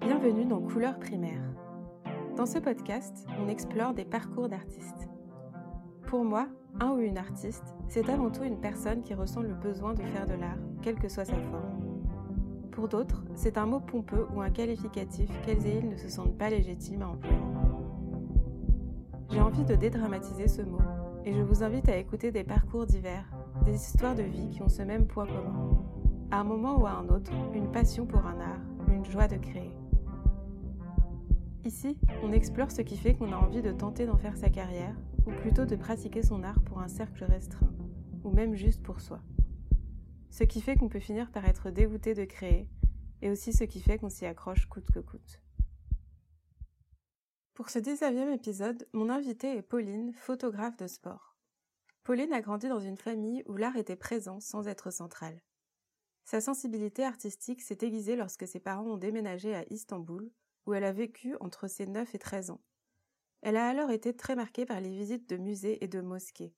Bienvenue dans Couleurs primaires. Dans ce podcast, on explore des parcours d'artistes. Pour moi, un ou une artiste, c'est avant tout une personne qui ressent le besoin de faire de l'art, quelle que soit sa forme. Pour d'autres, c'est un mot pompeux ou un qualificatif qu'elles et ils ne se sentent pas légitimes à employer. J'ai envie de dédramatiser ce mot et je vous invite à écouter des parcours divers, des histoires de vie qui ont ce même poids commun. À un moment ou à un autre, une passion pour un art, joie de créer. Ici, on explore ce qui fait qu'on a envie de tenter d'en faire sa carrière, ou plutôt de pratiquer son art pour un cercle restreint, ou même juste pour soi. Ce qui fait qu'on peut finir par être dégoûté de créer, et aussi ce qui fait qu'on s'y accroche coûte que coûte. Pour ce 19e épisode, mon invitée est Pauline, photographe de sport. Pauline a grandi dans une famille où l'art était présent sans être central. Sa sensibilité artistique s'est aiguisée lorsque ses parents ont déménagé à Istanbul, où elle a vécu entre ses 9 et 13 ans. Elle a alors été très marquée par les visites de musées et de mosquées.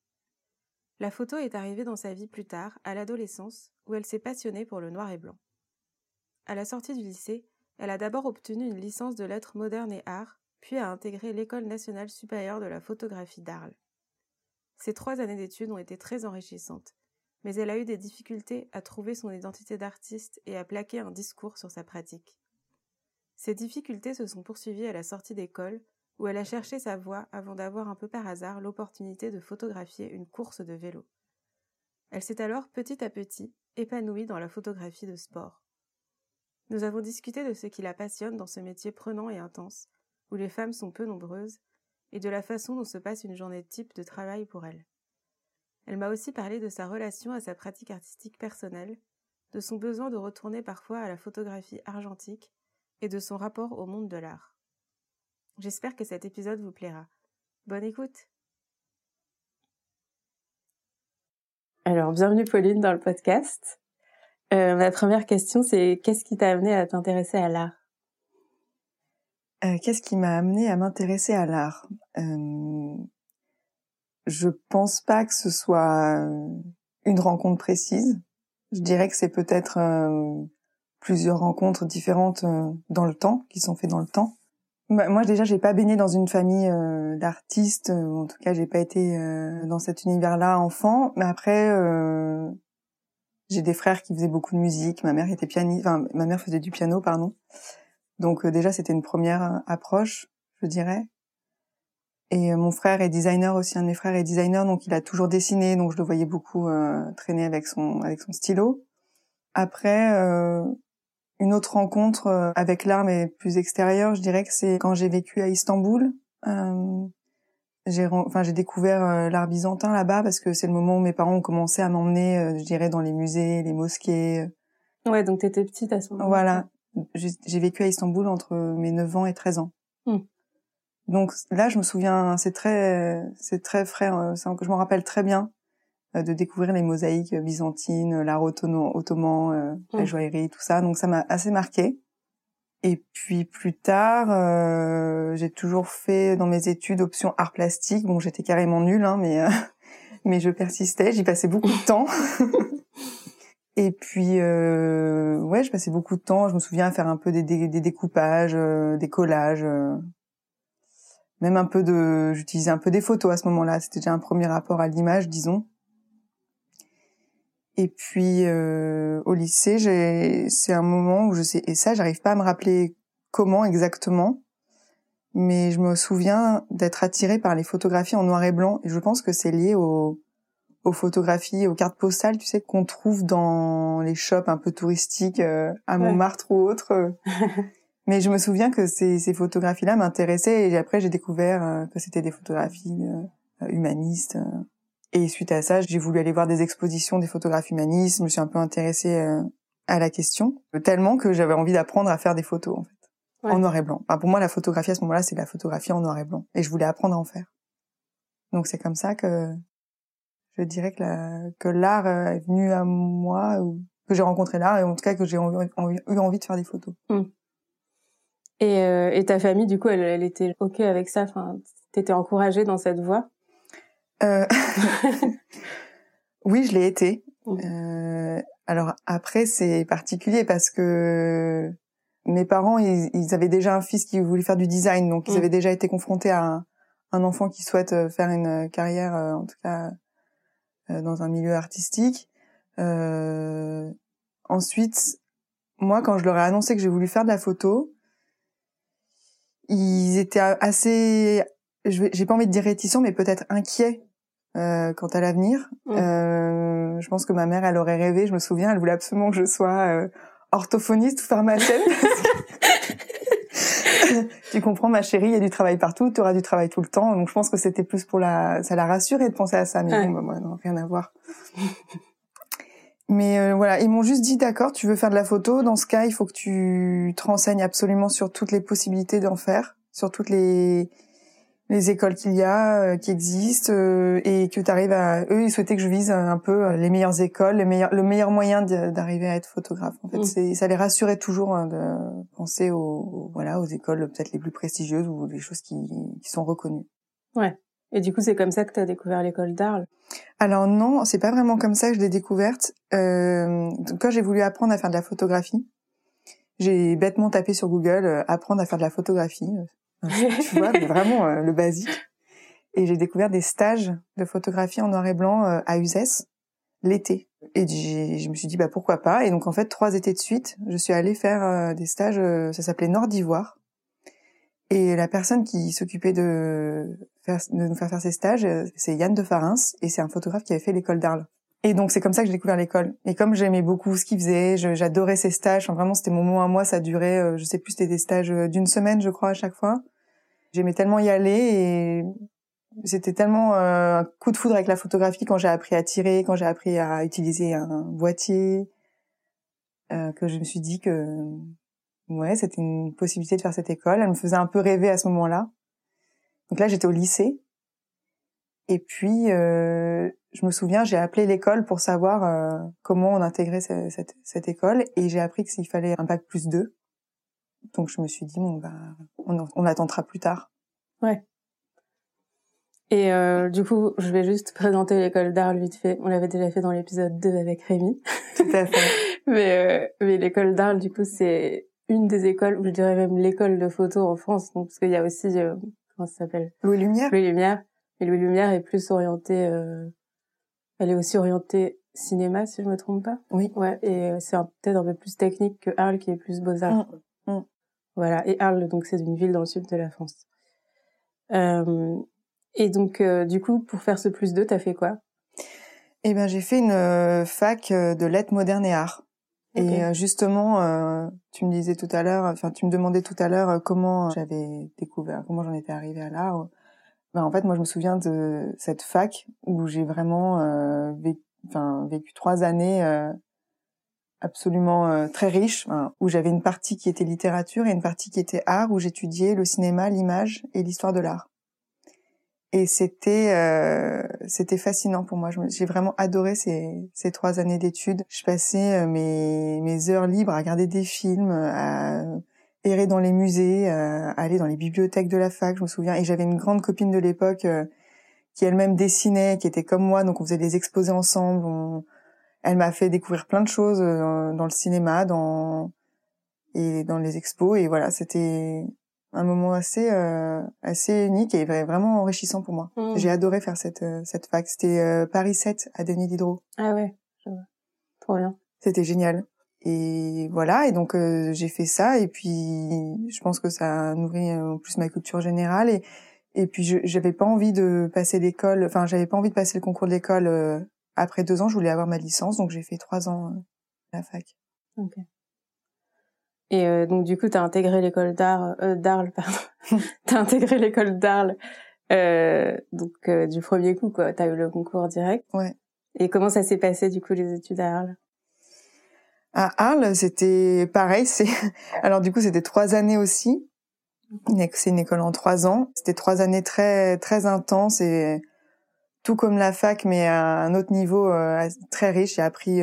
La photo est arrivée dans sa vie plus tard, à l'adolescence, où elle s'est passionnée pour le noir et blanc. À la sortie du lycée, elle a d'abord obtenu une licence de lettres modernes et arts, puis a intégré l'École nationale supérieure de la photographie d'Arles. Ces trois années d'études ont été très enrichissantes, mais elle a eu des difficultés à trouver son identité d'artiste et à plaquer un discours sur sa pratique. Ces difficultés se sont poursuivies à la sortie d'école, où elle a cherché sa voie avant d'avoir un peu par hasard l'opportunité de photographier une course de vélo. Elle s'est alors petit à petit épanouie dans la photographie de sport. Nous avons discuté de ce qui la passionne dans ce métier prenant et intense, où les femmes sont peu nombreuses, et de la façon dont se passe une journée type de travail pour elle. Elle m'a aussi parlé de sa relation à sa pratique artistique personnelle, de son besoin de retourner parfois à la photographie argentique et de son rapport au monde de l'art. J'espère que cet épisode vous plaira. Bonne écoute Alors, bienvenue Pauline dans le podcast. Euh, ma première question, c'est qu'est-ce qui t'a amené à t'intéresser à l'art? Euh, Qu'est-ce qui m'a amené à m'intéresser à l'art? Euh, Je pense pas que ce soit une rencontre précise. Je dirais que c'est peut-être plusieurs rencontres différentes euh, dans le temps, qui sont faites dans le temps. Moi déjà, j'ai pas baigné dans une famille euh, d'artistes, euh, en tout cas, j'ai pas été dans cet univers-là enfant. Mais après, j'ai des frères qui faisaient beaucoup de musique. Ma mère était pianiste, enfin, ma mère faisait du piano, pardon. Donc déjà, c'était une première approche, je dirais. Et mon frère est designer aussi, un de mes frères est designer, donc il a toujours dessiné, donc je le voyais beaucoup traîner avec son avec son stylo. Après, une autre rencontre euh, avec l'art, mais plus extérieure, je dirais que c'est quand j'ai vécu à Istanbul. Euh, j'ai enfin j'ai découvert euh, l'art byzantin là-bas parce que c'est le moment où mes parents ont commencé à m'emmener euh, je dirais dans les musées les mosquées ouais donc t'étais petite à ce moment-là voilà j'ai vécu à Istanbul entre mes 9 ans et 13 ans hmm. Donc là je me souviens c'est très c'est très frais je m'en rappelle très bien euh, de découvrir les mosaïques byzantines, l'art ottoman, euh, la mm. joaillerie, tout ça. Donc ça m'a assez marqué. Et puis plus tard, euh, j'ai toujours fait dans mes études option art plastique. Bon, j'étais carrément nulle, hein, mais mais je persistais. J'y passais beaucoup de temps. Et puis ouais, je passais beaucoup de temps. Je me souviens à faire un peu des, des, découpages, des collages, même un peu de. J'utilisais un peu des photos à ce moment-là. C'était déjà un premier rapport à l'image, disons. Et puis euh, au lycée, j'ai c'est un moment où je sais et ça, j'arrive pas à me rappeler comment exactement, mais je me souviens d'être attirée par les photographies en noir et blanc et je pense que c'est lié aux aux photographies, aux cartes postales, tu sais qu'on trouve dans les shops un peu touristiques euh, à Montmartre ou autre. mais je me souviens que ces, ces photographies-là m'intéressaient et après j'ai découvert euh, que c'était des photographies humanistes. Et suite à ça, j'ai voulu aller voir des expositions des photographes humanistes. Je me suis un peu intéressée euh, à la question, tellement que j'avais envie d'apprendre à faire des photos en fait, en noir et blanc. pour moi, la photographie à ce moment-là, c'est la photographie en noir et blanc, et je voulais apprendre à en faire. Donc c'est comme ça que je dirais que, que l'art euh, est venu à moi, ou que j'ai rencontré l'art, et en tout cas que j'ai eu envie de faire des photos. Hmm. Et, euh, et ta famille, du coup, elle, elle était ok avec ça? Enfin, t'étais encouragée dans cette voie? Euh... oui, je l'ai été. Euh, alors après, c'est particulier parce que mes parents, ils, avaient déjà un fils qui voulait faire du design, donc ils mm. avaient déjà été confrontés à un, un, enfant qui souhaite euh, faire une carrière, en tout cas dans un milieu artistique. ensuite, moi, quand je leur ai annoncé que j'ai voulu faire de la photo, ils étaient assez, j'ai pas envie de dire réticents, mais peut-être inquiets euh, quant à l'avenir. Mm. Euh, je pense que ma mère, elle aurait rêvé. Je me souviens, elle voulait absolument que je sois euh, orthophoniste ou pharmacienne. tu comprends, ma chérie, il y a du travail partout, tu auras du travail tout le temps. Donc je pense que c'était plus pour la, ça la rassurer de penser à ça. Mais bon, bah, moi, non, rien à voir. Mais euh, voilà, ils m'ont juste dit d'accord, tu veux faire de la photo, dans ce cas, il faut que tu te renseignes absolument sur toutes les possibilités d'en faire, sur toutes les les écoles qu'il y a, euh, qui existent, euh, et que tu arrives à eux, ils souhaitaient que je vise un peu les meilleures écoles, les meilleurs, le meilleur moyen d'arriver à être photographe. En fait, mm. c'est ça les rassurait toujours hein, de penser aux, voilà aux écoles peut-être les plus prestigieuses ou des choses qui, qui sont reconnues. Ouais. Et du coup, c'est comme ça que tu as découvert l'école d'Arles? Alors non, c'est pas vraiment comme ça que je l'ai découverte. Euh, quand j'ai voulu apprendre à faire de la photographie, j'ai bêtement tapé sur Google euh, apprendre à faire de la photographie. Euh, tu vois, mais vraiment euh, le basique. Et j'ai découvert des stages de photographie en noir et blanc à Uzès l'été. Et je me suis dit bah pourquoi pas? Et donc en fait trois étés de suite, je suis allée faire des stages. ça s'appelait Nord d'Ivoire. Et la personne qui s'occupait de, de nous faire faire ces stages, euh, c'est Yann de Farins, et c'est un photographe qui avait fait l'école d'Arles. Et donc c'est comme ça que j'ai découvert l'école. Et comme j'aimais beaucoup ce qu'il faisait, j'adorais ses stages. Vraiment, c'était mon mot à moi. Ça durait, euh, je sais plus, c'était des stages euh, d'une semaine, je crois, à chaque fois. J'aimais tellement y aller et c'était tellement un coup de foudre avec la photographie quand j'ai appris à tirer, quand j'ai appris à utiliser un boîtier, que je me suis dit que ouais, c'était une possibilité de faire cette école. Elle me faisait un peu rêver à ce moment-là. Donc là, j'étais au lycée. Et puis, euh, je me souviens, j'ai appelé l'école pour savoir euh, comment on intégrait cette, cette, école. Et j'ai appris qu'il fallait un bac plus 2. Donc je me suis dit, bon, bah, on, on attendra plus tard. Ouais. Et euh, du coup, je vais juste présenter l'école d'art vite fait. On l'avait déjà fait dans l'épisode 2 avec Rémi. Tout à fait. mais euh, mais l'école d'art, du coup, c'est une des écoles, je dirais même l'école de photo en France, donc parce qu'il y a aussi euh, comment ça s'appelle? Louis Lumière. Louis Lumière. Et Louis Lumière est plus orientée, euh, elle est aussi orientée cinéma si je me trompe pas? Oui. Ouais. Et euh, c'est peut-être un peu plus technique que Arles qui est plus beaux arts. Mm, mm. Voilà. Et Arles donc c'est une ville dans le sud de la France. Euh, et donc du coup pour faire ce plus 2, t'as fait quoi? Eh ben j'ai fait une fac de lettres modernes et arts. Et euh, justement, euh, tu me disais tout à l'heure, enfin tu me demandais tout à l'heure euh, comment j'avais découvert, comment j'en étais arrivée à l'art. Ben, en fait, moi je me souviens de cette fac où j'ai vraiment euh, vécu, enfin, vécu trois années absolument très riches, où j'avais une partie qui était littérature et une partie qui était art, où j'étudiais le cinéma, l'image et l'histoire de l'art et c'était euh, c'était fascinant pour moi. J'ai vraiment adoré ces, ces trois années d'études. Je passais euh, mes, mes heures libres à regarder des films, à errer dans les musées, à aller dans les bibliothèques de la fac. Je me souviens, et j'avais une grande copine de l'époque euh, qui elle-même dessinait, qui était comme moi, donc on faisait des exposés ensemble. Elle m'a fait découvrir plein de choses dans le cinéma, dans et dans les expos. Et voilà, c'était un moment assez euh, assez unique et vraiment enrichissant pour moi. Mm. J'ai adoré faire cette euh, cette fac. C'était euh, Paris 7 à Denis Diderot. Ah ouais, trop bien. C'était génial. Et voilà, et donc j'ai fait ça et puis je pense que ça a nourri en plus ma culture générale et et puis j'avais pas envie de passer l'école, enfin j'avais pas envie de passer le concours de l'école après deux ans, je voulais avoir ma licence donc j'ai fait trois ans à la fac. Ok. Et euh, donc du coup, tu as intégré l'école d'art euh, d'Arles, pardon. t'as intégré l'école d'Arles euh, donc euh, du premier coup quoi. T'as eu le concours direct. Ouais. Et comment ça s'est passé du coup les études à Arles? À Arles, c'était pareil. C'est alors du coup c'était trois années aussi. C'est une école en trois ans. C'était trois années très très intenses et tout comme la fac, mais à un autre niveau très riche. J'ai appris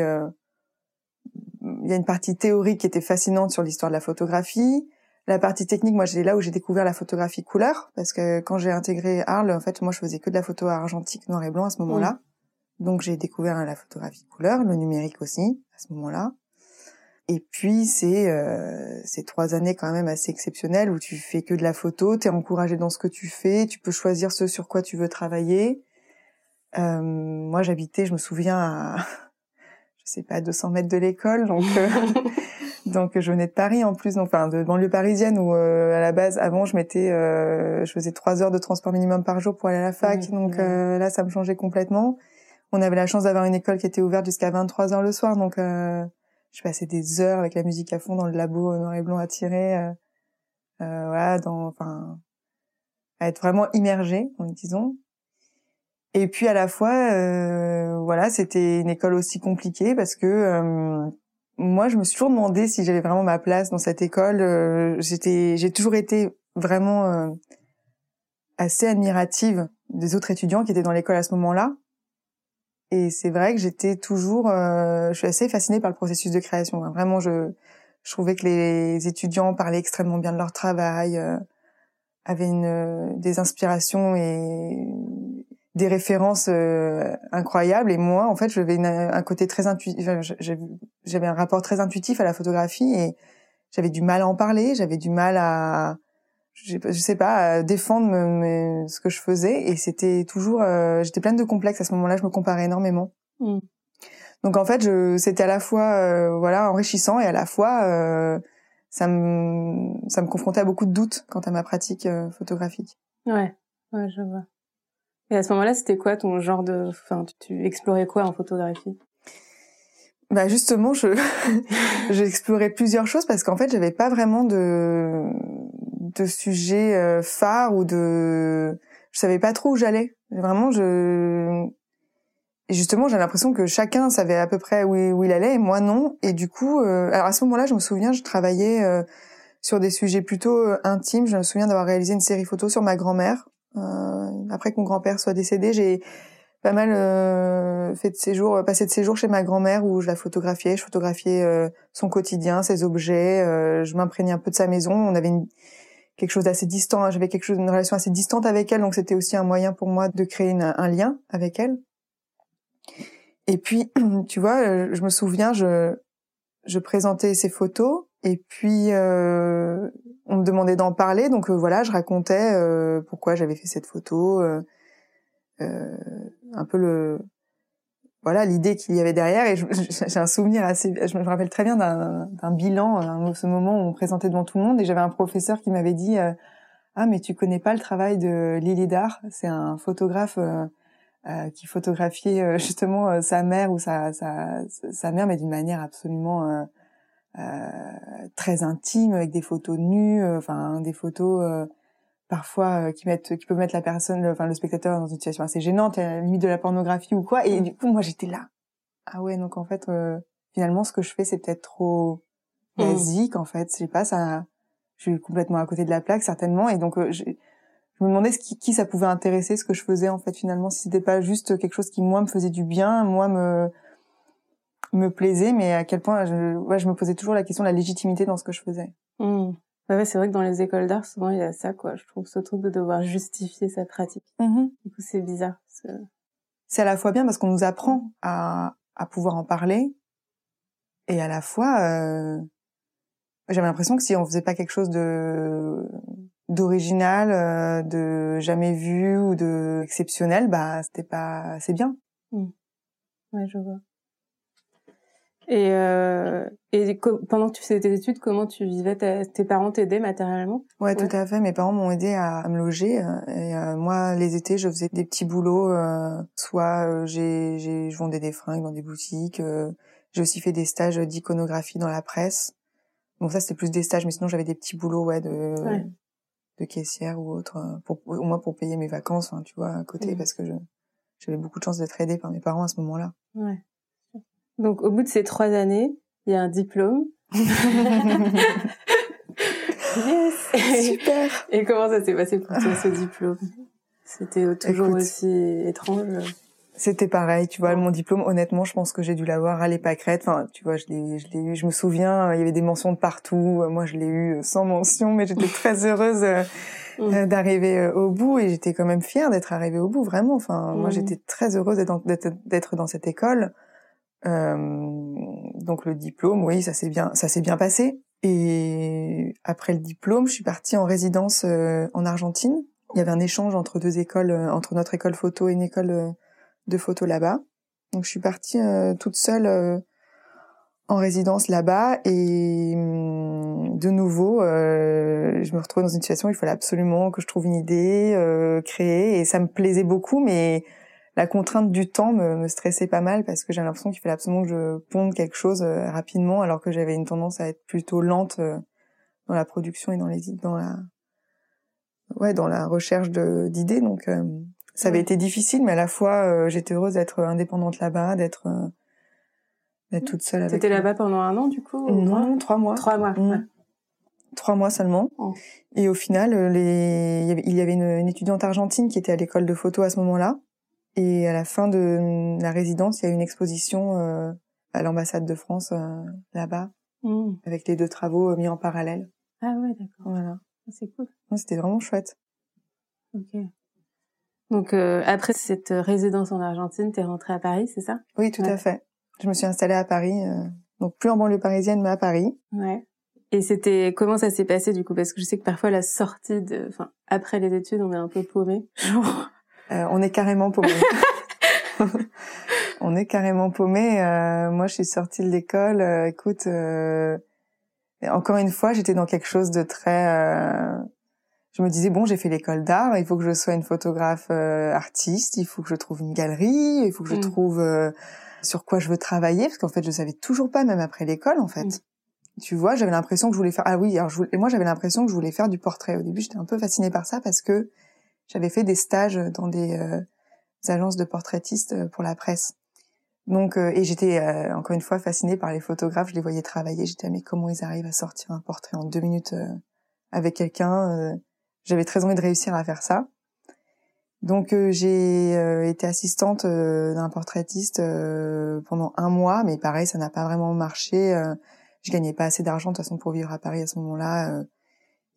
il y a une partie théorique qui était fascinante sur l'histoire de la photographie. La partie technique, moi, j'ai là où j'ai découvert la photographie couleur, parce que quand j'ai intégré Arles, en fait, moi, je faisais que de la photo argentique, noir et blanc à ce moment-là. Donc, j'ai découvert la photographie couleur, le numérique aussi, à ce moment-là. Et puis c'est euh, c'est trois années quand même assez exceptionnelles où tu fais que de la photo, tu es encouragé dans ce que tu fais, tu peux choisir ce sur quoi tu veux travailler. Euh, moi j'habitais, je me souviens à sais pas 200 mètres de l'école, donc euh, donc je venais de Paris en plus, donc enfin de banlieue parisienne où euh, à la base avant je mettais euh, je faisais trois heures de transport minimum par jour pour aller à la fac, donc là ça me changeait complètement. On avait la chance d'avoir une école qui était ouverte jusqu'à 23 heures le soir, donc je passais des heures avec la musique à fond dans le labo noir et blanc à tirer, euh, euh, voilà, dans, enfin, à être vraiment immergée, disons. Et puis à la fois, euh, voilà, c'était une école aussi compliquée parce que euh, moi, je me suis toujours demandé si j'avais vraiment ma place dans cette école. Euh, j'étais, j'ai toujours été vraiment assez admirative des autres étudiants qui étaient dans l'école à ce moment-là. Et c'est vrai que j'étais toujours, euh, je suis assez fascinée par le processus de création. Hein. Vraiment, je, je trouvais que les étudiants parlaient extrêmement bien de leur travail, euh, avaient une, euh, des inspirations et des références euh, incroyables. Et moi, en fait, j'avais un côté très intuitif. J'avais un rapport très intuitif à la photographie et j'avais du mal à en parler. J'avais du mal à je, sais pas défendre ce que je faisais et c'était toujours euh, j'étais pleine de complexes à ce moment-là je me comparais énormément mm. donc en fait je c'était à la fois euh, voilà enrichissant et à la fois ça me ça me confrontait à beaucoup de doutes quant à ma pratique photographique ouais ouais je vois et à ce moment-là c'était quoi ton genre de enfin tu, explorais quoi en photographie? Bah justement, je j'explorais plusieurs choses parce qu'en fait, j'avais pas vraiment de de sujet euh, phare ou de je savais pas trop où j'allais. Vraiment je justement, j'ai l'impression que chacun savait à peu près où, il allait et moi non. Et du coup euh, alors à ce moment-là, je me souviens, je travaillais euh, sur des sujets plutôt intimes, je me souviens d'avoir réalisé une série photo sur ma grand-mère après que mon grand-père soit décédé, j'ai pas mal euh, fait de séjour, passé de séjour chez ma grand-mère où je la photographiais, je photographiais son quotidien, ses objets, je m'imprégnais un peu de sa maison. On avait une, quelque chose d'assez distant. J'avais quelque chose, une relation assez distante avec elle, donc c'était aussi un moyen pour moi de créer un lien avec elle. Et puis, tu vois, euh, je me souviens, je, je présentais ces photos et puis euh, on me demandait d'en parler, donc euh, voilà, je racontais euh, pourquoi j'avais fait cette photo, euh, un peu le voilà l'idée qu'il y avait derrière. Et j'ai un souvenir assez je me rappelle très bien d'un bilan ce moment où on présentait devant tout le monde et j'avais un professeur qui m'avait dit ah mais tu connais pas le travail de Lily Dar c'est un photographe qui photographiait justement sa mère ou sa sa, sa mère mais d'une manière absolument très intime avec des photos nues enfin des photos parfois euh, qui mettent qui peuvent mettre la personne enfin le spectateur dans une situation assez gênante à la limite de la pornographie ou quoi. Et du coup moi j'étais là. Ah ouais donc en fait euh, finalement ce que je fais c'est peut-être trop mmh. basique en fait. Je sais pas ça je suis complètement à côté de la plaque certainement. Et donc euh, je, je me demandais ce qui, qui ça pouvait intéresser ce que je faisais en fait finalement. Si c'était pas juste quelque chose qui moi me faisait du bien moi me me plaisait mais à quel point je ouais, je me posais toujours la question de la légitimité dans ce que je faisais mmh. Ouais, c'est vrai que dans les écoles d'art, souvent, il y a ça, quoi. Je trouve ce truc de devoir justifier sa pratique. Mmh du coup, c'est bizarre. C'est à la fois bien parce qu'on nous apprend à, à pouvoir en parler, et à la fois, euh, j'avais l'impression que si on faisait pas quelque chose de d'original, euh, de jamais vu ou de exceptionnel, bah c'était pas assez bien. Mmh. Ouais, je vois. Et, euh, et pendant que tu faisais tes études, comment tu vivais Tes parents t'aidaient matériellement? Ouais, tout à fait. Mes parents m'ont aidé à, me loger. Euh, et euh, moi, les étés, je faisais des petits boulots. Euh, soit euh, j'ai, j'ai, je vendais des fringues dans des boutiques. j'ai aussi fait des stages d'iconographie dans la presse. Bon, ça c'était plus des stages, mais sinon j'avais des petits boulots, ouais, de de caissière ou autre, pour, au moins pour payer mes vacances, hein, tu vois, à côté, mmh. parce que je, j'avais beaucoup de chance d'être aidée par mes parents à ce moment-là. Ouais. Donc, au bout de ces trois années, il y a un diplôme. yes Super Et comment ça s'est passé pour toi, ce diplôme? C'était toujours aussi étrange? C'était pareil, tu vois, mon diplôme, honnêtement, je pense que j'ai dû l'avoir à l'épacrète. Enfin, tu vois, je l'ai, je l'ai eu, je me souviens, il y avait des mentions de partout. Moi, je l'ai eu sans mention, mais j'étais très heureuse euh, mm. euh, d'arriver euh, au bout et j'étais quand même fière d'être arrivée au bout, vraiment. Enfin, moi, mm. j'étais très heureuse d'être, d'être dans cette école. Euh, donc le diplôme, oui, ça s'est bien, ça s'est bien passé. Et après le diplôme, je suis partie en résidence en Argentine. Il y avait un échange entre deux écoles, entre notre école photo et une école de photo là-bas. Donc je suis partie toute seule en résidence là-bas et hum, de nouveau, euh, je me retrouvais dans une situation où il fallait absolument que je trouve une idée, euh, créer et ça me plaisait beaucoup, mais la contrainte du temps me, me stressait pas mal parce que j'avais l'impression qu'il fallait absolument que je ponde quelque chose euh, rapidement, alors que j'avais une tendance à être plutôt lente euh, dans la production et dans les dans la ouais dans la recherche d'idées. Donc euh, ça avait été difficile, mais à la fois j'étais heureuse d'être indépendante là-bas, d'être d'être toute seule avec. T'étais là-bas pendant un an du coup Non, trois? mois. Trois mois. Mmh. Trois mois seulement. Oh. Et au final, les... il y avait une, étudiante argentine qui était à l'école de photo à ce moment-là. Et à la fin de la résidence, il y a eu une exposition euh, à l'ambassade de France euh, là-bas, mmh. avec les deux travaux mis en parallèle. Ah ouais, d'accord. Voilà. Ah, c'est cool. C'était vraiment chouette. Ok. Donc après cette résidence en Argentine, t'es rentrée à Paris, c'est ça? Oui, tout à fait. Je me suis installée à Paris, euh, donc plus en banlieue parisienne, mais à Paris. Ouais. Et c'était comment ça s'est passé du coup? Parce que je sais que parfois la sortie de, enfin après les études, on est un peu paumé. Euh, on est carrément paumé. on est carrément paumé. Euh, moi, je suis sortie de l'école. Euh, écoute, euh, encore une fois, j'étais dans quelque chose de très. je me disais bon, j'ai fait l'école d'art. Il faut que je sois une photographe artiste. Il faut que je trouve une galerie. Il faut que je mm. trouve sur quoi je veux travailler parce qu'en fait je savais toujours pas même après l'école en fait. Mm. Tu vois, j'avais l'impression que je voulais faire ah oui, alors je et moi j'avais l'impression que je voulais faire du portrait. Au début, j'étais un peu fascinée par ça parce que j'avais fait des stages dans des, euh, agences de portraitistes euh, pour la presse. Donc euh, et j'étais encore une fois fascinée par les photographes, je les voyais travailler, j'étais mais comment ils arrivent à sortir un portrait en deux minutes avec quelqu'un J'avais très envie de réussir à faire ça. Donc euh, j'ai euh, été assistante euh, d'un portraitiste pendant un mois, mais pareil, ça n'a pas vraiment marché. je gagnais pas assez d'argent de toute façon pour vivre à Paris à ce moment-là,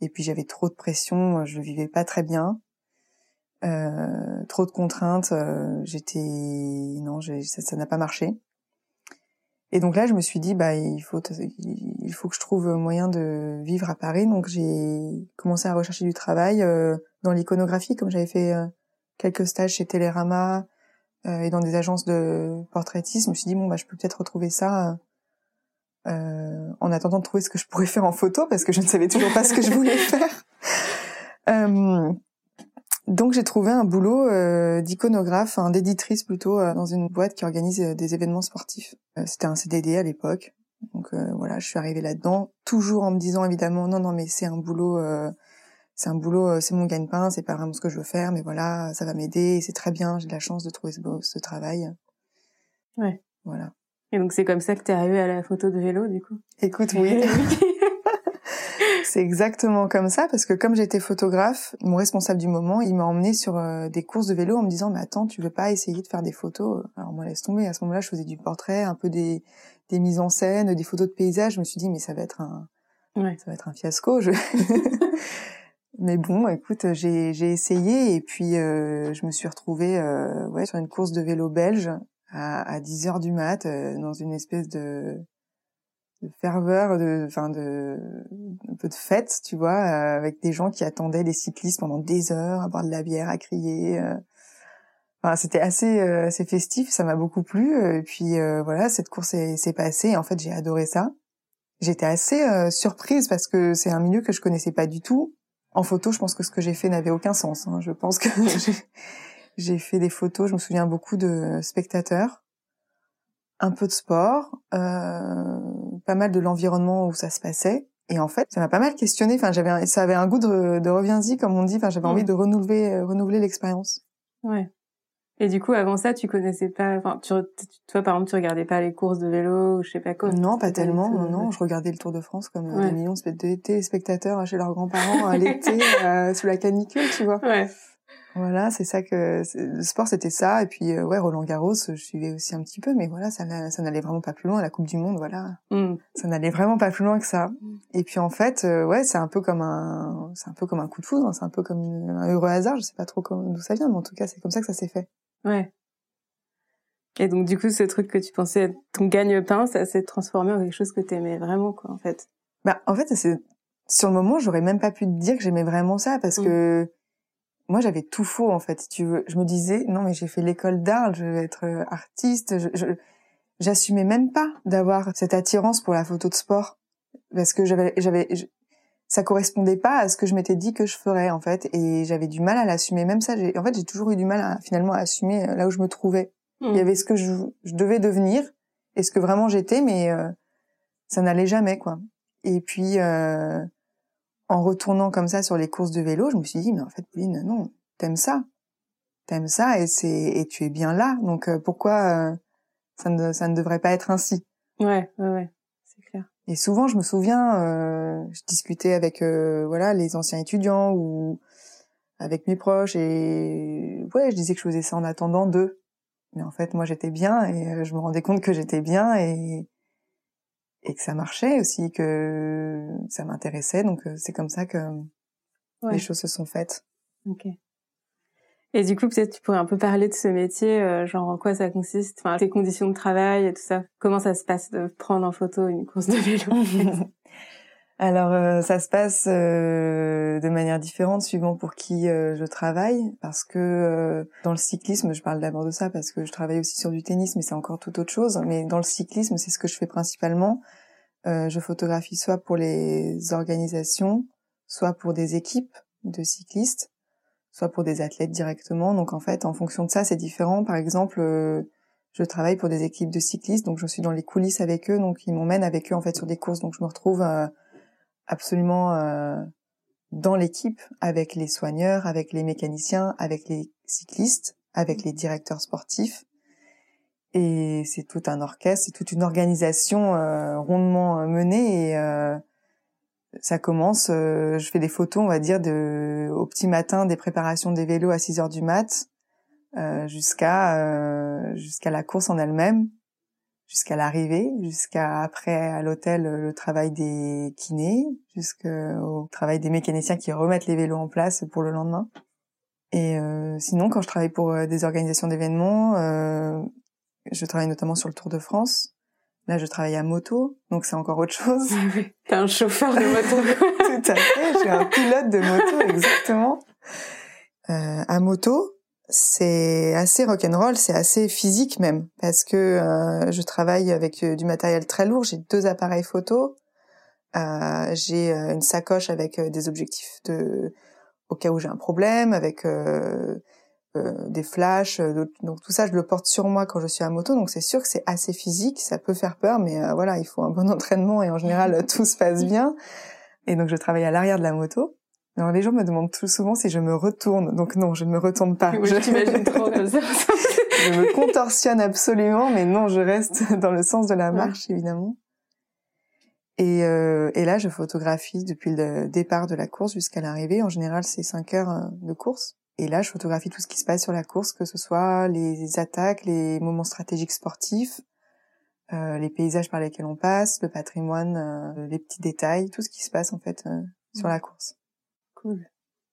et puis j'avais trop de pression, je vivais pas très bien, trop de contraintes. J'étais non, ça n'a pas marché. Et donc là, je me suis dit, bah, il faut, il faut que je trouve moyen de vivre à Paris. Donc j'ai commencé à rechercher du travail dans l'iconographie, comme j'avais fait quelques stages chez Télérama euh, et dans des agences de portraitisme. Je me suis dit bon bah je peux peut-être retrouver ça euh, en attendant de trouver ce que je pourrais faire en photo parce que je ne savais toujours pas ce que je voulais faire. Euh, donc j'ai trouvé un boulot euh, d'iconographe, un d'éditrice plutôt euh, dans une boîte qui organise euh, des événements sportifs. C'était un CDD à l'époque. Donc voilà, je suis arrivée là-dedans, toujours en me disant évidemment non non mais c'est un boulot c'est un boulot, euh, c'est mon gagne-pain, c'est pas vraiment ce que je veux faire, mais voilà, ça va m'aider, c'est très bien, j'ai de la chance de trouver ce, ce travail. Ouais. Voilà. Et donc c'est comme ça que t'es arrivée à la photo de vélo, du coup? Écoute, oui. c'est exactement comme ça, parce que comme j'étais photographe, mon responsable du moment, il m'a emmené sur euh, des courses de vélo en me disant, mais attends, tu veux pas essayer de faire des photos? Alors moi, laisse tomber. À ce moment-là, je faisais du portrait, un peu des, des mises en scène, des photos de paysages. Je me suis dit, mais ça va être un, ouais. ça va être un fiasco. Je... Mais bon, écoute, j'ai j'ai essayé et puis euh, je me suis retrouvée euh, ouais sur une course de vélo belge à, à 10 heures du mat euh, dans une espèce de, de ferveur, de enfin de un peu de fête, tu vois, euh, avec des gens qui attendaient les cyclistes pendant des heures à boire de la bière, à crier. Euh. Enfin, c'était assez assez festif, ça m'a beaucoup plu. Et puis voilà, cette course s'est passée. En fait, j'ai adoré ça. J'étais assez surprise parce que c'est un milieu que je connaissais pas du tout en photo, je pense que ce que j'ai fait n'avait aucun sens. Hein. Je pense que j'ai fait des photos, je me souviens beaucoup de spectateurs, un peu de sport, euh, pas mal de l'environnement où ça se passait. Et en fait, ça m'a pas mal questionné. Enfin, j'avais, ça avait un goût de, de reviens-y, comme on dit. Enfin, j'avais envie de renouveler, renouveler l'expérience. Ouais. Et du coup, avant ça, tu connaissais pas, enfin, tu, toi, par exemple, tu regardais pas les courses de vélo ou je sais pas quoi. Non, pas tellement, non, non. Je regardais le Tour de France comme euh, des millions de téléspectateurs chez leurs grands-parents à l'été, euh, sous la canicule, tu vois. Ouais. Voilà, c'est ça que le sport c'était ça et puis euh, ouais Roland Garros je suivais aussi un petit peu mais voilà ça ça n'allait vraiment pas plus loin la Coupe du monde voilà mm. ça n'allait vraiment pas plus loin que ça mm. et puis en fait ouais c'est un peu comme un c'est un peu comme un coup de foudre c'est un peu comme un heureux hasard je sais pas trop d'où ça vient mais en tout cas c'est comme ça que ça s'est fait Ouais. Et donc du coup, ce truc que tu pensais être ton gagne-pain, ça s'est transformé en quelque chose que t'aimais vraiment, quoi, en fait. Bah, en fait, c'est sur le moment, j'aurais même pas pu te dire que j'aimais vraiment ça parce mm. que moi, j'avais tout faux, en fait. Si tu veux, je me disais non, mais j'ai fait l'école d'art, je vais être euh, artiste. Je, j'assumais même pas d'avoir cette attirance pour la photo de sport parce que j'avais, j'avais, ça correspondait pas à ce que je m'étais dit que je ferais en fait, et j'avais du mal à l'assumer. Même ça, j'ai, en fait, j'ai toujours eu du mal à finalement à assumer euh, là où je me trouvais. Il y avait ce que je, je, devais devenir et ce que vraiment j'étais, mais euh, ça n'allait jamais quoi. Et puis euh, en retournant comme ça sur les courses de vélo, je me suis dit mais en fait Pauline non, t'aimes ça, t'aimes ça et c'est et tu es bien là. Donc euh, pourquoi euh, ça ne ça ne devrait pas être ainsi? Ouais ouais ouais, c'est clair. Et souvent je me souviens, euh, je discutais avec voilà les anciens étudiants ou avec mes proches et ouais je disais que je faisais ça en attendant d'eux. Mais en fait moi j'étais bien et je me rendais compte que j'étais bien et et que ça marchait aussi, que ça m'intéressait. Donc euh, c'est comme ça que les choses se sont faites. Ok. Et du coup, peut-être tu pourrais un peu parler de ce métier, euh, genre en quoi ça consiste, enfin tes conditions de travail et tout ça. Comment ça se passe de prendre en photo une course de vélo Alors euh, ça se passe de manière différente suivant pour qui je travaille, parce que dans le cyclisme, je parle d'abord de ça parce que je travaille aussi sur du tennis, mais c'est encore tout autre chose. Mais dans le cyclisme, c'est ce que je fais principalement. Euh, je photographie soit pour les organisations, soit pour des équipes de cyclistes, soit pour des athlètes directement. Donc en fait, en fonction de ça, c'est différent. Par exemple, euh, je travaille pour des équipes de cyclistes, donc je suis dans les coulisses avec eux, donc ils m'emmènent avec eux en fait sur des courses. Donc je me retrouve euh, absolument dans l'équipe avec les soigneurs, avec les mécaniciens, avec les cyclistes, avec les directeurs sportifs. Et c'est tout un orchestre, c'est toute une organisation euh, rondement euh, menée et euh, ça commence, je fais des photos, on va dire, de, au petit matin des préparations des vélos à 6 heures du mat jusqu'à jusqu'à la course en elle-même, jusqu'à l'arrivée, jusqu'à après à l'hôtel le travail des kinés, jusqu'au travail des mécaniciens qui remettent les vélos en place pour le lendemain. Et sinon, quand je travaille pour des organisations d'événements, je travaille notamment sur le Tour de France. Là, je travaille à moto, donc c'est encore autre chose. T'es un chauffeur de moto. Tout à fait, je suis un pilote de moto, exactement. Euh, à moto, c'est assez rock'n'roll, c'est assez physique même, parce que euh, je travaille avec euh, du matériel très lourd. J'ai deux appareils photo, euh, j'ai euh, une sacoche avec des objectifs de au cas où j'ai un problème, avec euh, des flashs, euh, donc tout ça je le porte sur moi quand je suis à moto, donc c'est sûr que c'est assez physique, ça peut faire peur, mais euh, voilà, il faut un bon entraînement et en général tout se passe bien. Et donc je travaille à l'arrière de la moto. Alors les gens me demandent tout souvent si je me retourne, donc non, je ne me retourne pas. je t'imagine trop comme ça. je me contorsionne absolument, mais non, je reste dans le sens de la marche évidemment. Et, et là, je photographie depuis le départ de la course jusqu'à l'arrivée. En général, c'est 5 heures de course. Et là, je photographie tout ce qui se passe sur la course, que ce soit les attaques, les moments stratégiques sportifs, euh, les paysages par lesquels on passe, le patrimoine, euh, les petits détails, tout ce qui se passe en fait euh, sur la course. Cool.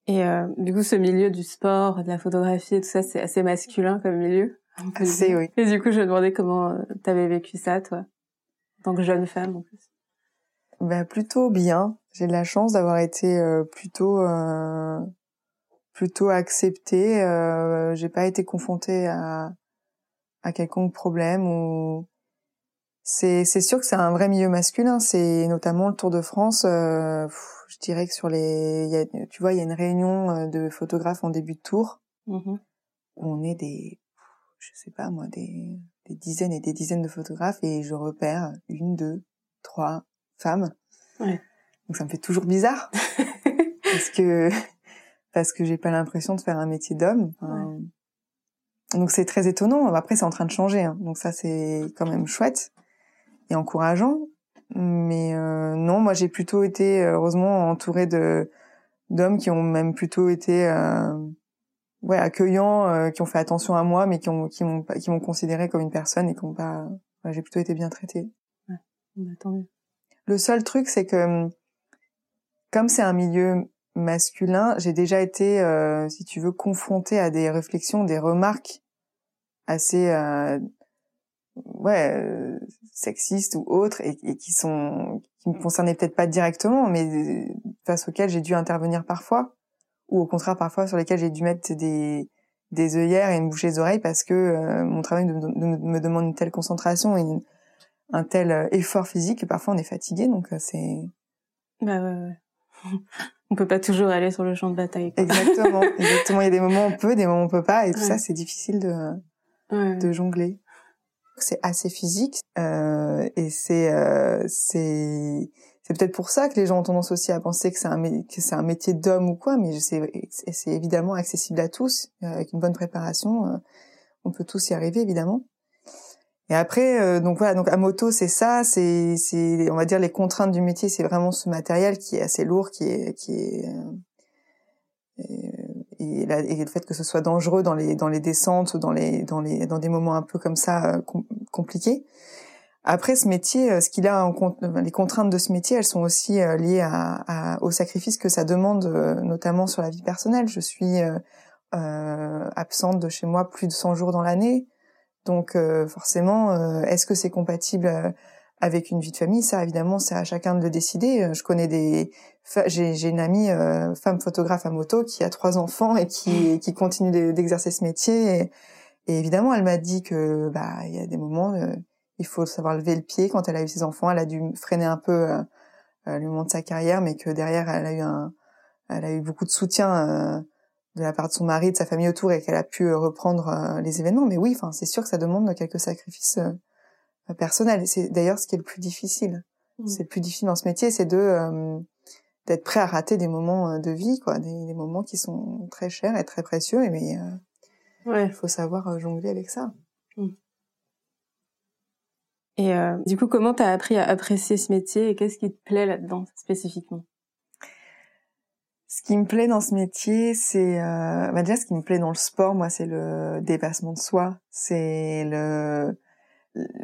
Et euh, du coup, ce milieu du sport, de la photographie et tout ça, c'est assez masculin comme milieu. Assez, oui. Et du coup, je me demandais comment t'avais vécu ça, toi, en tant que jeune femme en plus. Ben plutôt bien. J'ai de la chance d'avoir été plutôt plutôt accepté. Euh, j'ai pas été confrontée à à quelconque problème ou c'est c'est sûr que c'est un vrai milieu masculin. C'est notamment le Tour de France. Euh, je dirais que sur les, y a, tu vois, il y a une réunion euh, de photographes en début de tour. Mmh où on est des, je sais pas moi, des, des dizaines et des dizaines de photographes et je repère une, deux, trois femmes. Ouais. Donc ça me fait toujours bizarre parce que parce que j'ai pas l'impression de faire un métier d'homme. Donc c'est très étonnant. Après c'est en train de changer, hein. donc ça c'est quand même chouette et encourageant. Mais euh, non, moi j'ai plutôt été heureusement entourée de d'hommes qui ont même plutôt été euh, ouais accueillants, euh, qui ont fait attention à moi, mais qui ont qui m'ont qui m'ont considéré comme une personne et qui ont pas. j'ai plutôt été bien traitée. Ouais, bah, Le seul truc c'est que comme c'est un milieu masculin, j'ai déjà été, euh, si tu veux, confrontée à des réflexions, des remarques assez euh, ouais sexistes ou autres et, et, qui sont qui me concernaient peut-être pas directement mais face auxquels j'ai dû intervenir parfois ou au contraire parfois sur lesquels j'ai dû mettre des des œillères et une boucher les oreilles parce que mon travail me, demande une telle concentration et un tel effort physique que parfois on est fatigué donc c'est bah ouais, ouais. on peut pas toujours aller sur le champ de bataille. Exactement, exactement. Il y a des moments où on peut, des moments où on peut pas, et tout ça, c'est difficile de de jongler. C'est assez physique euh, et c'est euh, c'est c'est peut-être pour ça que les gens ont tendance aussi à penser que c'est un que c'est un métier d'homme ou quoi, mais c'est c'est évidemment accessible à tous avec une bonne préparation. Euh, on peut tous y arriver évidemment. Et après, euh, donc voilà, donc à moto, c'est ça, c'est, c'est, on va dire les contraintes du métier, c'est vraiment ce matériel qui est assez lourd, qui est, qui est, euh, et, le fait que ce soit dangereux dans les, dans les descentes ou dans les, dans les, dans des moments un peu comme ça euh, compliqués. Après, ce métier, ce qu'il a les contraintes de ce métier, elles sont aussi liées à, à, au sacrifice que ça demande, notamment sur la vie personnelle. Je suis euh, absente de chez moi plus de 100 jours dans l'année. Donc euh, forcément, euh, est-ce que c'est compatible euh, avec une vie de famille Ça, évidemment, c'est à chacun de le décider. Je connais des, j'ai une amie femme photographe à moto qui a trois enfants et qui, qui continue d'exercer ce métier. Et, et évidemment, elle m'a dit que bah il y a des moments, il faut savoir lever le pied. Quand elle a eu ses enfants, elle a dû freiner un peu le moment de sa carrière, mais que derrière, elle a eu un, elle a eu beaucoup de soutien de la part de son mari, de sa famille autour, et qu'elle a pu euh, reprendre euh, les événements. Mais oui, enfin, c'est sûr que ça demande quelques sacrifices euh, personnels. C'est d'ailleurs ce qui est le plus difficile. Mmh. C'est le plus difficile dans ce métier, c'est de d'être prêt à rater des moments de vie, quoi, des, moments qui sont très chers et très précieux. Mais ouais. il faut savoir jongler avec ça. Mmh. Et du coup, comment t'as appris à apprécier ce métier et qu'est-ce qui te plaît là-dedans spécifiquement? Ce qui me plaît dans ce métier, c'est euh, bah déjà ce qui me plaît dans le sport, moi, c'est le dépassement de soi. C'est le,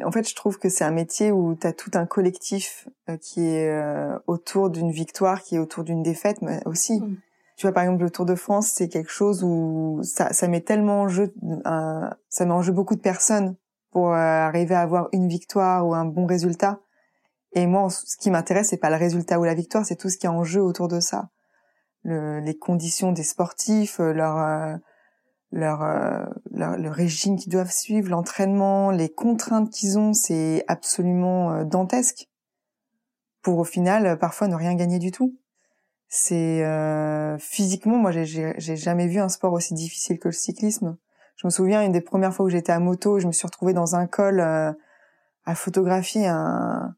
en fait, je trouve que c'est un métier où tu as tout un collectif euh, qui est euh, autour d'une victoire, qui est autour d'une défaite, mais aussi. Mm. Tu vois, par exemple, le Tour de France, c'est quelque chose où ça, ça met tellement en jeu, ça met en jeu beaucoup de personnes pour arriver à avoir une victoire ou un bon résultat. Et moi, ce qui m'intéresse, c'est pas le résultat ou la victoire, c'est tout ce qui est en jeu autour de ça le, les conditions des sportifs, euh, leur euh, leur, euh, le régime qu'ils doivent suivre, l'entraînement, les contraintes qu'ils ont, c'est absolument dantesque. Pour au final, parfois ne rien gagner du tout. C'est physiquement, moi, j'ai jamais vu un sport aussi difficile que le cyclisme. Je me souviens une des premières fois où j'étais à moto, je me suis retrouvée dans un col à photographier un,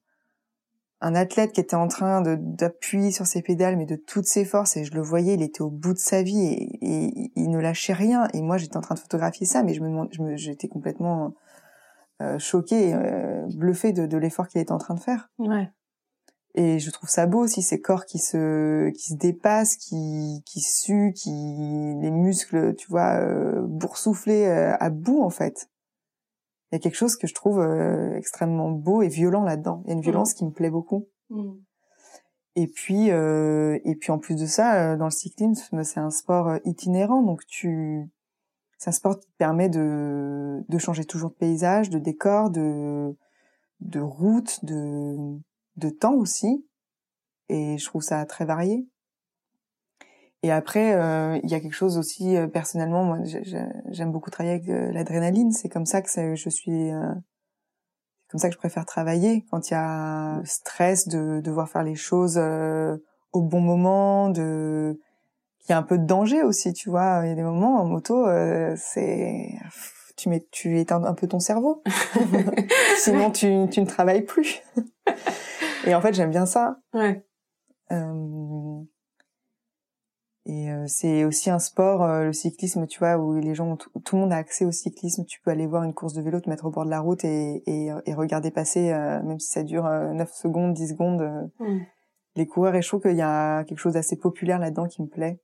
un athlète qui était en train d'appuyer sur ses pédales mais de toutes ses forces et je le voyais il était au bout de sa vie et, il ne lâchait rien. Et moi j'étais en train de photographier ça mais je me j'étais complètement euh, choquée euh, bluffée de, de l'effort qu'il était en train de faire. Ouais. et je trouve ça beau aussi ces corps qui se qui se dépassent qui qui suent qui les muscles tu vois euh, boursouflés euh, à bout en fait il y a quelque chose que je trouve euh, extrêmement beau et violent là-dedans. Il y a une violence mmh. qui me plaît beaucoup. Mmh. Et puis, euh, et puis en plus de ça, euh, dans le cyclisme, c'est un sport euh, itinérant, donc tu, c'est un sport qui te permet de, de changer toujours de paysage, de décor, de, de route, de, de temps aussi. Et je trouve ça très varié. Et après, euh, il y a quelque chose aussi euh, personnellement. Moi, j'aime beaucoup travailler avec euh, l'adrénaline. C'est comme ça que je suis. c'est comme ça que je préfère travailler quand il y a stress de devoir faire les choses au bon moment, de qu'il y a un peu de danger aussi. Tu vois, il y a des moments en moto, c'est tu mets, tu éteins un peu ton cerveau. Sinon, tu, tu ne travailles plus. Et en fait, j'aime bien ça. Ouais. Euh, et euh, c'est aussi un sport, euh, le cyclisme, tu vois, où les gens, tout le monde a accès au cyclisme. Tu peux aller voir une course de vélo, te mettre au bord de la route et, et, et regarder passer, euh, même si ça dure 9 secondes, 10 secondes, mm. les coureurs. Et je trouve qu'il y a quelque chose d'assez populaire là-dedans qui me plaît.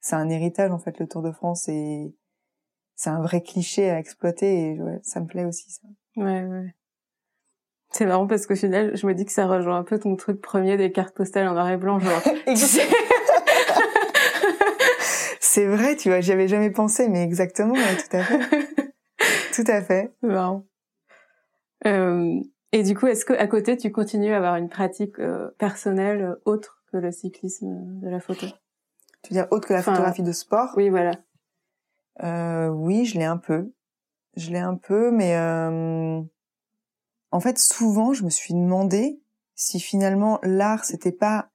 c'est un héritage, en fait, le Tour de France. Et c'est un vrai cliché à exploiter. Et ouais, ça me plaît aussi, ça. Ouais, ouais. C'est marrant parce qu'au final, je me dis que ça rejoint un peu ton truc premier des cartes postales en noir et blanc, genre. c'est vrai, tu vois, j'y avais jamais pensé, mais exactement, tout à fait. Tout à fait. Marrant. Euh, et du coup, est-ce que à côté, tu continues à avoir une pratique euh, personnelle autre que le cyclisme de la photo? Tu veux dire autre que la photographie de sport? Oui, voilà. Euh, oui, je l'ai un peu. Je l'ai un peu, mais euh, en fait, souvent, je me suis demandé si finalement l'art, c'était pas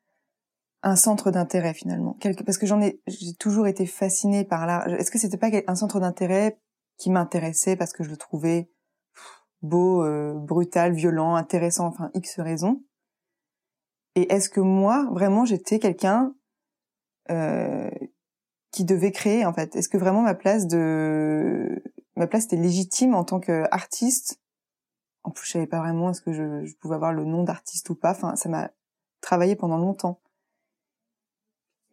un centre d'intérêt finalement. Parce que j'en ai, j'ai toujours été fascinée par l'art. Est-ce que c'était pas un centre d'intérêt qui m'intéressait parce que je le trouvais beau, euh, brutal, violent, intéressant, enfin X raisons? Et est-ce que moi, vraiment, j'étais quelqu'un euh, qui devait créer en fait? Est-ce que vraiment ma place de ma place était légitime en tant qu'artiste En plus, je savais pas vraiment est-ce que je, je, pouvais avoir le nom d'artiste ou pas. Enfin, ça m'a travaillé pendant longtemps.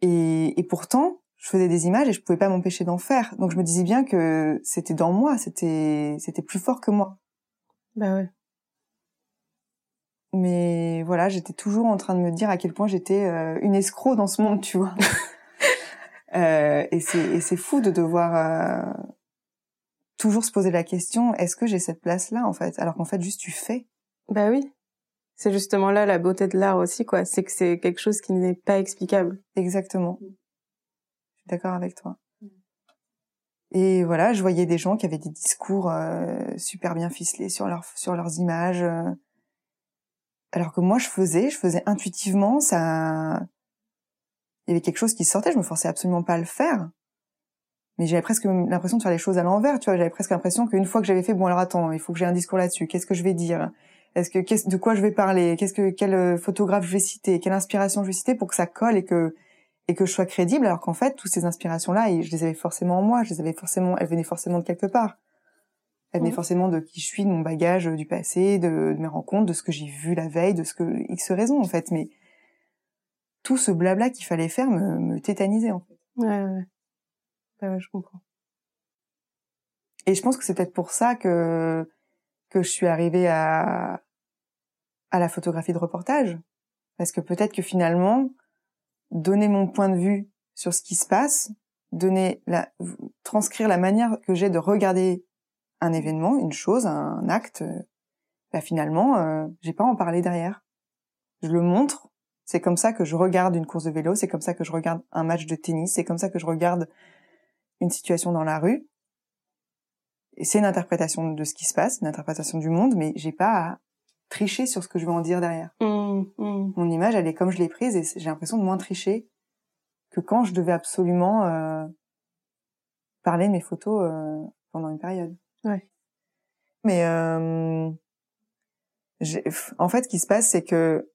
Et, et pourtant, je faisais des images et je pouvais pas m'empêcher d'en faire. Donc je me disais bien que c'était dans moi, c'était c'était plus fort que moi. Bah ouais. Mais voilà, j'étais toujours en train de me dire à quel point j'étais euh, une escroc dans ce monde, tu vois. euh, et c'est c'est fou de devoir euh, toujours se poser la question est-ce que j'ai cette place là en fait? Alors qu'en fait juste tu fais. Bah oui. C'est justement là la beauté de l'art aussi quoi, c'est que c'est quelque chose qui n'est pas explicable. Exactement. Je suis d'accord avec toi. Et voilà, je voyais des gens qui avaient des discours euh, super bien ficelés sur leurs sur leurs images. Euh. alors que moi, je faisais, je faisais intuitivement, ça, il y avait quelque chose qui sortait. Je me forçais absolument pas à le faire, mais j'avais presque l'impression de faire les choses à l'envers. Tu vois, j'avais presque l'impression qu'une fois que j'avais fait, bon alors attends, il faut que j'ai un discours là-dessus. Qu'est-ce que je vais dire? Est-ce que de quoi je vais parler? Qu'est-ce que quel euh, photographe je vais citer? Quelle inspiration je vais citer pour que ça colle et que et que je sois crédible alors qu'en fait toutes ces inspirations là je les avais forcément en moi je les avais forcément elles venaient forcément de quelque part. Elles venaient forcément de qui je suis de mon bagage du passé de, de mes rencontres de ce que j'ai vu la veille de ce que x raison en fait. Mais tout ce blabla qu'il fallait faire me, me tétanisait en fait. Ouais ouais. Et je pense que c'est peut-être pour ça que que je suis arrivée à à la photographie de reportage parce que peut-être que finalement donner mon point de vue sur ce qui se passe, donner la, transcrire la manière que j'ai de regarder un événement, une chose, un, acte, euh, bah finalement, euh, j'ai pas à en parler derrière. Je le montre. C'est comme ça que je regarde une course de vélo. C'est comme ça que je regarde un match de tennis. C'est comme ça que je regarde une situation dans la rue. Et c'est une interprétation de ce qui se passe, une interprétation du monde, mais j'ai pas à tricher sur ce que je veux en dire derrière. Mmh, mmh. Mon image, elle est comme je l'ai prise et j'ai l'impression de moins tricher que quand je devais absolument euh, parler de mes photos euh, pendant une période. Ouais. Mais euh, en fait, ce qui se passe, c'est que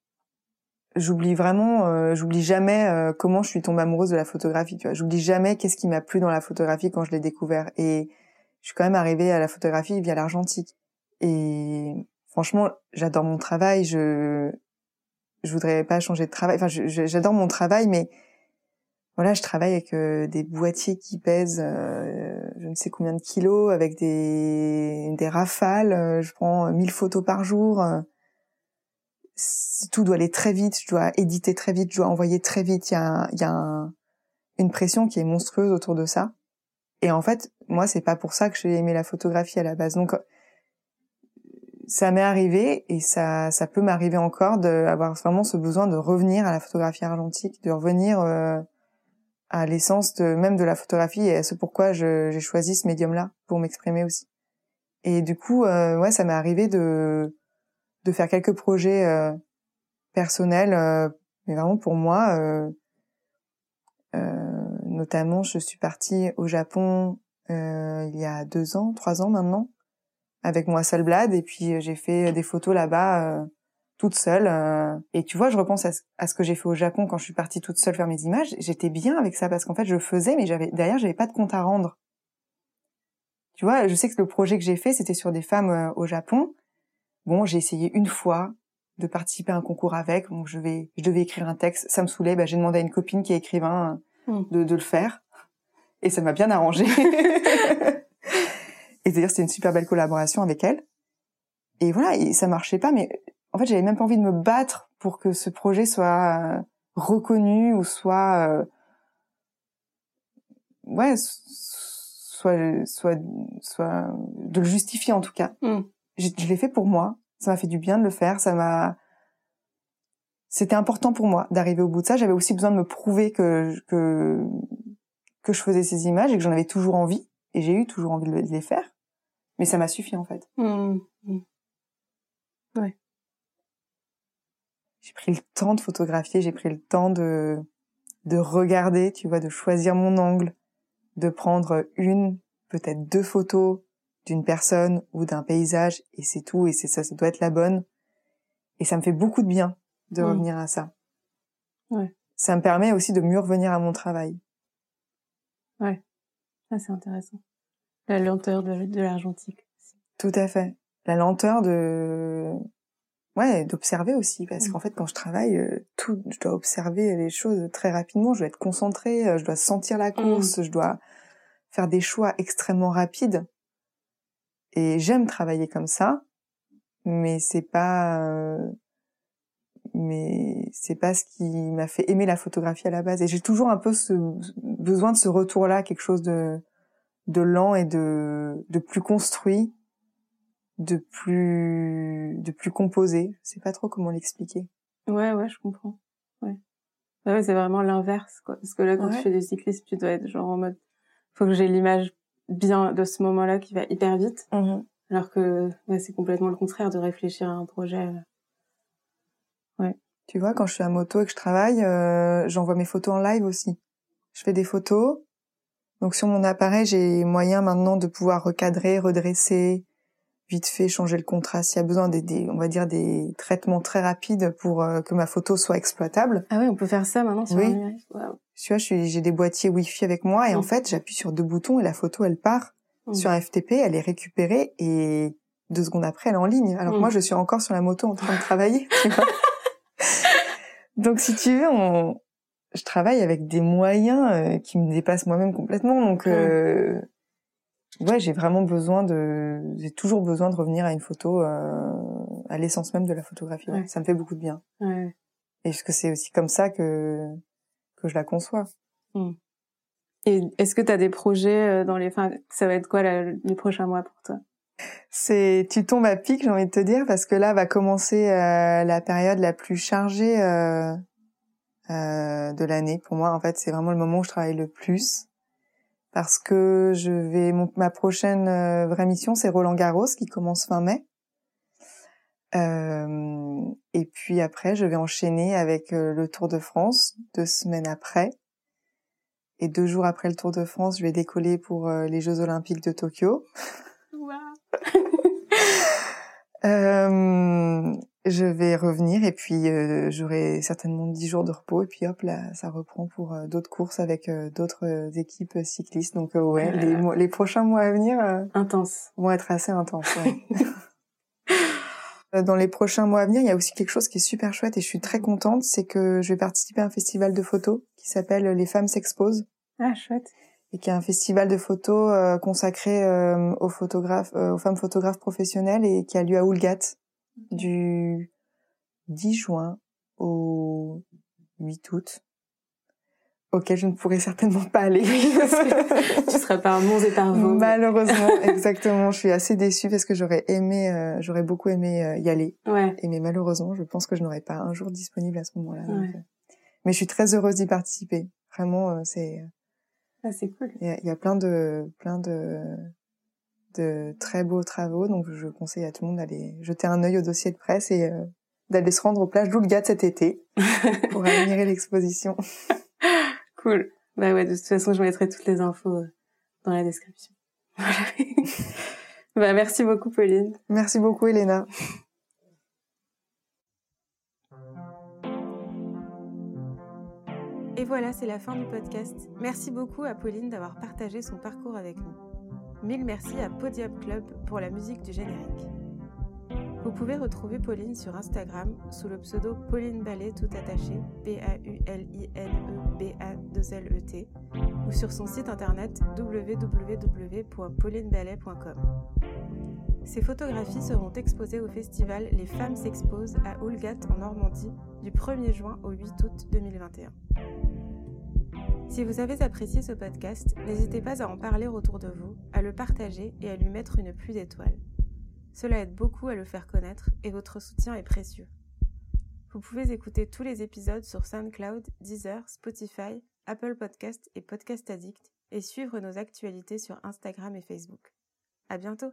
j'oublie vraiment, euh, j'oublie jamais euh, comment je suis tombée amoureuse de la photographie. Tu vois, j'oublie jamais qu'est-ce qui m'a plu dans la photographie quand je l'ai découvert. Et je suis quand même arrivée à la photographie via l'argentique. Et franchement, j'adore mon travail. Je je voudrais pas changer de travail. Enfin, j'adore mon travail, mais voilà, je travaille avec euh, des boîtiers qui pèsent euh, je ne sais combien de kilos, avec des des rafales. Euh, je prends 1000 photos par jour. Tout doit aller très vite. Je dois éditer très vite. Je dois envoyer très vite. Il y a y a une pression qui est monstrueuse autour de ça. Et en fait, moi, c'est pas pour ça que j'ai aimé la photographie à la base. Donc ça m'est arrivé et ça, ça peut m'arriver encore d'avoir vraiment ce besoin de revenir à la photographie argentique, de revenir euh, à l'essence de même de la photographie et à ce pourquoi j'ai choisi ce médium-là pour m'exprimer aussi. Et du coup, euh, ouais, ça m'est arrivé de de faire quelques projets euh, personnels, euh, mais vraiment pour moi. Euh, notamment, je suis partie au Japon il y a deux ans, trois ans maintenant, avec moi Salblad et puis j'ai fait des photos là-bas toute seule. Et tu vois, je repense à ce, que j'ai fait au Japon quand je suis partie toute seule faire mes images. J'étais bien avec ça parce qu'en fait, je faisais, mais j'avais derrière, j'avais pas de compte à rendre. Tu vois, je sais que le projet que j'ai fait, c'était sur des femmes au Japon. Bon, j'ai essayé une fois de participer à un concours avec. Donc je vais, je devais écrire un texte. Ça me saoulait. Bah, j'ai demandé à une copine qui est écrivain mmh. de, de le faire. Et ça m'a bien arrangé. Et d'ailleurs, c'était une super belle collaboration avec elle. Et voilà, et ça marchait pas, mais en fait, j'avais même pas envie de me battre pour que ce projet soit euh, reconnu ou soit, euh, ouais, soit, soit, soit de le justifier en tout cas. Mm. Je, je l'ai fait pour moi. Ça m'a fait du bien de le faire. Ça m'a, c'était important pour moi d'arriver au bout de ça. J'avais aussi besoin de me prouver que que que je faisais ces images et que j'en avais toujours envie. Et j'ai eu toujours envie de les faire. Mais ça m'a suffi en fait. Mm. Mm. Ouais. J'ai pris le temps de photographier. J'ai pris le temps de de regarder, tu vois, de choisir mon angle, de prendre une, peut-être deux photos d'une personne ou d'un paysage et c'est tout et c'est ça, ça doit être la bonne. Et ça me fait beaucoup de bien de Mm. revenir à ça. Ouais. Ça me permet aussi de mieux revenir à mon travail. Ah, c'est intéressant. La lenteur de, de l'argentique. Tout à fait. La lenteur de, ouais, d'observer aussi, parce Mm. qu'en fait, quand je travaille, euh, tout, je dois observer les choses très rapidement. Je dois être concentrée, euh, je dois sentir la course, je dois faire des choix extrêmement rapides. Et j'aime travailler comme ça, mais c'est pas, euh, mais c'est pas ce qui m'a fait aimer la photographie à la base. Et j'ai toujours un peu ce besoin de ce retour-là, quelque chose de, de lent et de, de plus construit, de plus, de plus composé. Je sais pas trop comment l'expliquer. Ouais, ouais, je comprends. Ouais. Ouais, c'est vraiment l'inverse, quoi. Parce que là, quand Ouais. tu fais du cyclisme, tu dois être genre en mode, faut que j'ai l'image bien de ce moment-là qui va hyper vite. Alors que, ouais, c'est complètement le contraire de réfléchir à un projet. Tu vois, quand je suis à moto et que je travaille, euh, j'envoie mes photos en live aussi. Je fais des photos. Donc sur mon appareil, j'ai moyen maintenant de pouvoir recadrer, redresser, vite fait changer le contraste. S'il y a besoin des, des- on va dire des traitements très rapides pour euh, que ma photo soit exploitable. Ah ouais, on peut faire ça maintenant sur Oui. Waouh. Tu vois, j'ai des boîtiers Wi-Fi avec moi et en fait, j'appuie sur deux boutons et la photo, elle part Mm. sur un FTP, elle est récupérée et deux secondes après, elle est en ligne. Alors que Mm. moi, je suis encore sur la moto en train de travailler. tu vois. Donc, si tu veux, on... je travaille avec des moyens euh, qui me dépassent moi-même complètement. Donc, euh... ouais, j'ai vraiment besoin de, j'ai toujours besoin de revenir à une photo, euh, à l'essence même de la photographie. ouais. Ouais. Ça me fait beaucoup de bien. Ouais. Et parce que c'est aussi comme ça que que je la conçois. Et est-ce que tu as des projets euh, dans les... Enfin, ça va être quoi la- les prochains mois pour toi? C'est, tu tombes à pic, j'ai envie de te dire, parce que là va commencer euh, la période la plus chargée euh, euh, de l'année. Pour moi, en fait, c'est vraiment le moment où je travaille le plus, parce que je vais, mon, ma prochaine euh, vraie mission, c'est Roland Garros, qui commence fin mai. Euh, et puis après, je vais enchaîner avec euh, le Tour de France deux semaines après. Et deux jours après le Tour de France, je vais décoller pour euh, les Jeux Olympiques de Tokyo. Euh, je vais revenir et puis euh, j'aurai certainement 10 jours de repos et puis hop là ça reprend pour euh, d'autres courses avec euh, d'autres euh, équipes cyclistes donc ouais Ah les, mois- les prochains mois à venir euh, Intense. vont être assez intenses ouais. Dans les prochains mois à venir, il y a aussi quelque chose qui est super chouette et je suis très contente, c'est que je vais participer à un festival de photos qui s'appelle Les femmes s'exposent Ah, chouette. et qui est un festival de photos euh, consacré aux photographes, euh, aux femmes photographes professionnelles et qui a lieu à Oulgat du 10 juin au 8 août, auquel je ne pourrai certainement pas aller. tu seras par Mons et par. Malheureusement, exactement. Je suis assez déçue parce que j'aurais aimé, euh, j'aurais beaucoup aimé euh, y aller. Ouais. Et mais malheureusement, je pense que je n'aurai pas un jour disponible à ce moment-là. Ouais. euh. Mais je suis très heureuse d'y participer. Vraiment, c'est Ah, c'est cool. Il y y a plein de plein de de très beaux travaux, donc je conseille à tout le monde d'aller jeter un œil au dossier de presse et euh, d'aller se rendre aux plages d'Oulgat cet été pour admirer l'exposition. Cool. Bah ouais, de toute façon, je mettrai toutes les infos euh, dans la description. bah, merci beaucoup, Pauline. Merci beaucoup, Elena. Et voilà, c'est la fin du podcast. Merci beaucoup à Pauline d'avoir partagé son parcours avec nous. Mille merci à Podium Club pour la musique du générique. Vous pouvez retrouver Pauline sur Instagram sous le pseudo Pauline Ballet tout attaché, P-A-U-L-I-N-E-B-A-2-L-E-T, ou sur son site internet www.paulineballet.com. Ces photographies seront exposées au festival Les Femmes s'exposent à Oulgat en Normandie du 1er juin au 8 août 2021. Si vous avez apprécié ce podcast, n'hésitez pas à en parler autour de vous, à le partager et à lui mettre une pluie d'étoiles. Cela aide beaucoup à le faire connaître et votre soutien est précieux. Vous pouvez écouter tous les épisodes sur SoundCloud, Deezer, Spotify, Apple Podcast et Podcast Addict et suivre nos actualités sur Instagram et Facebook. À bientôt!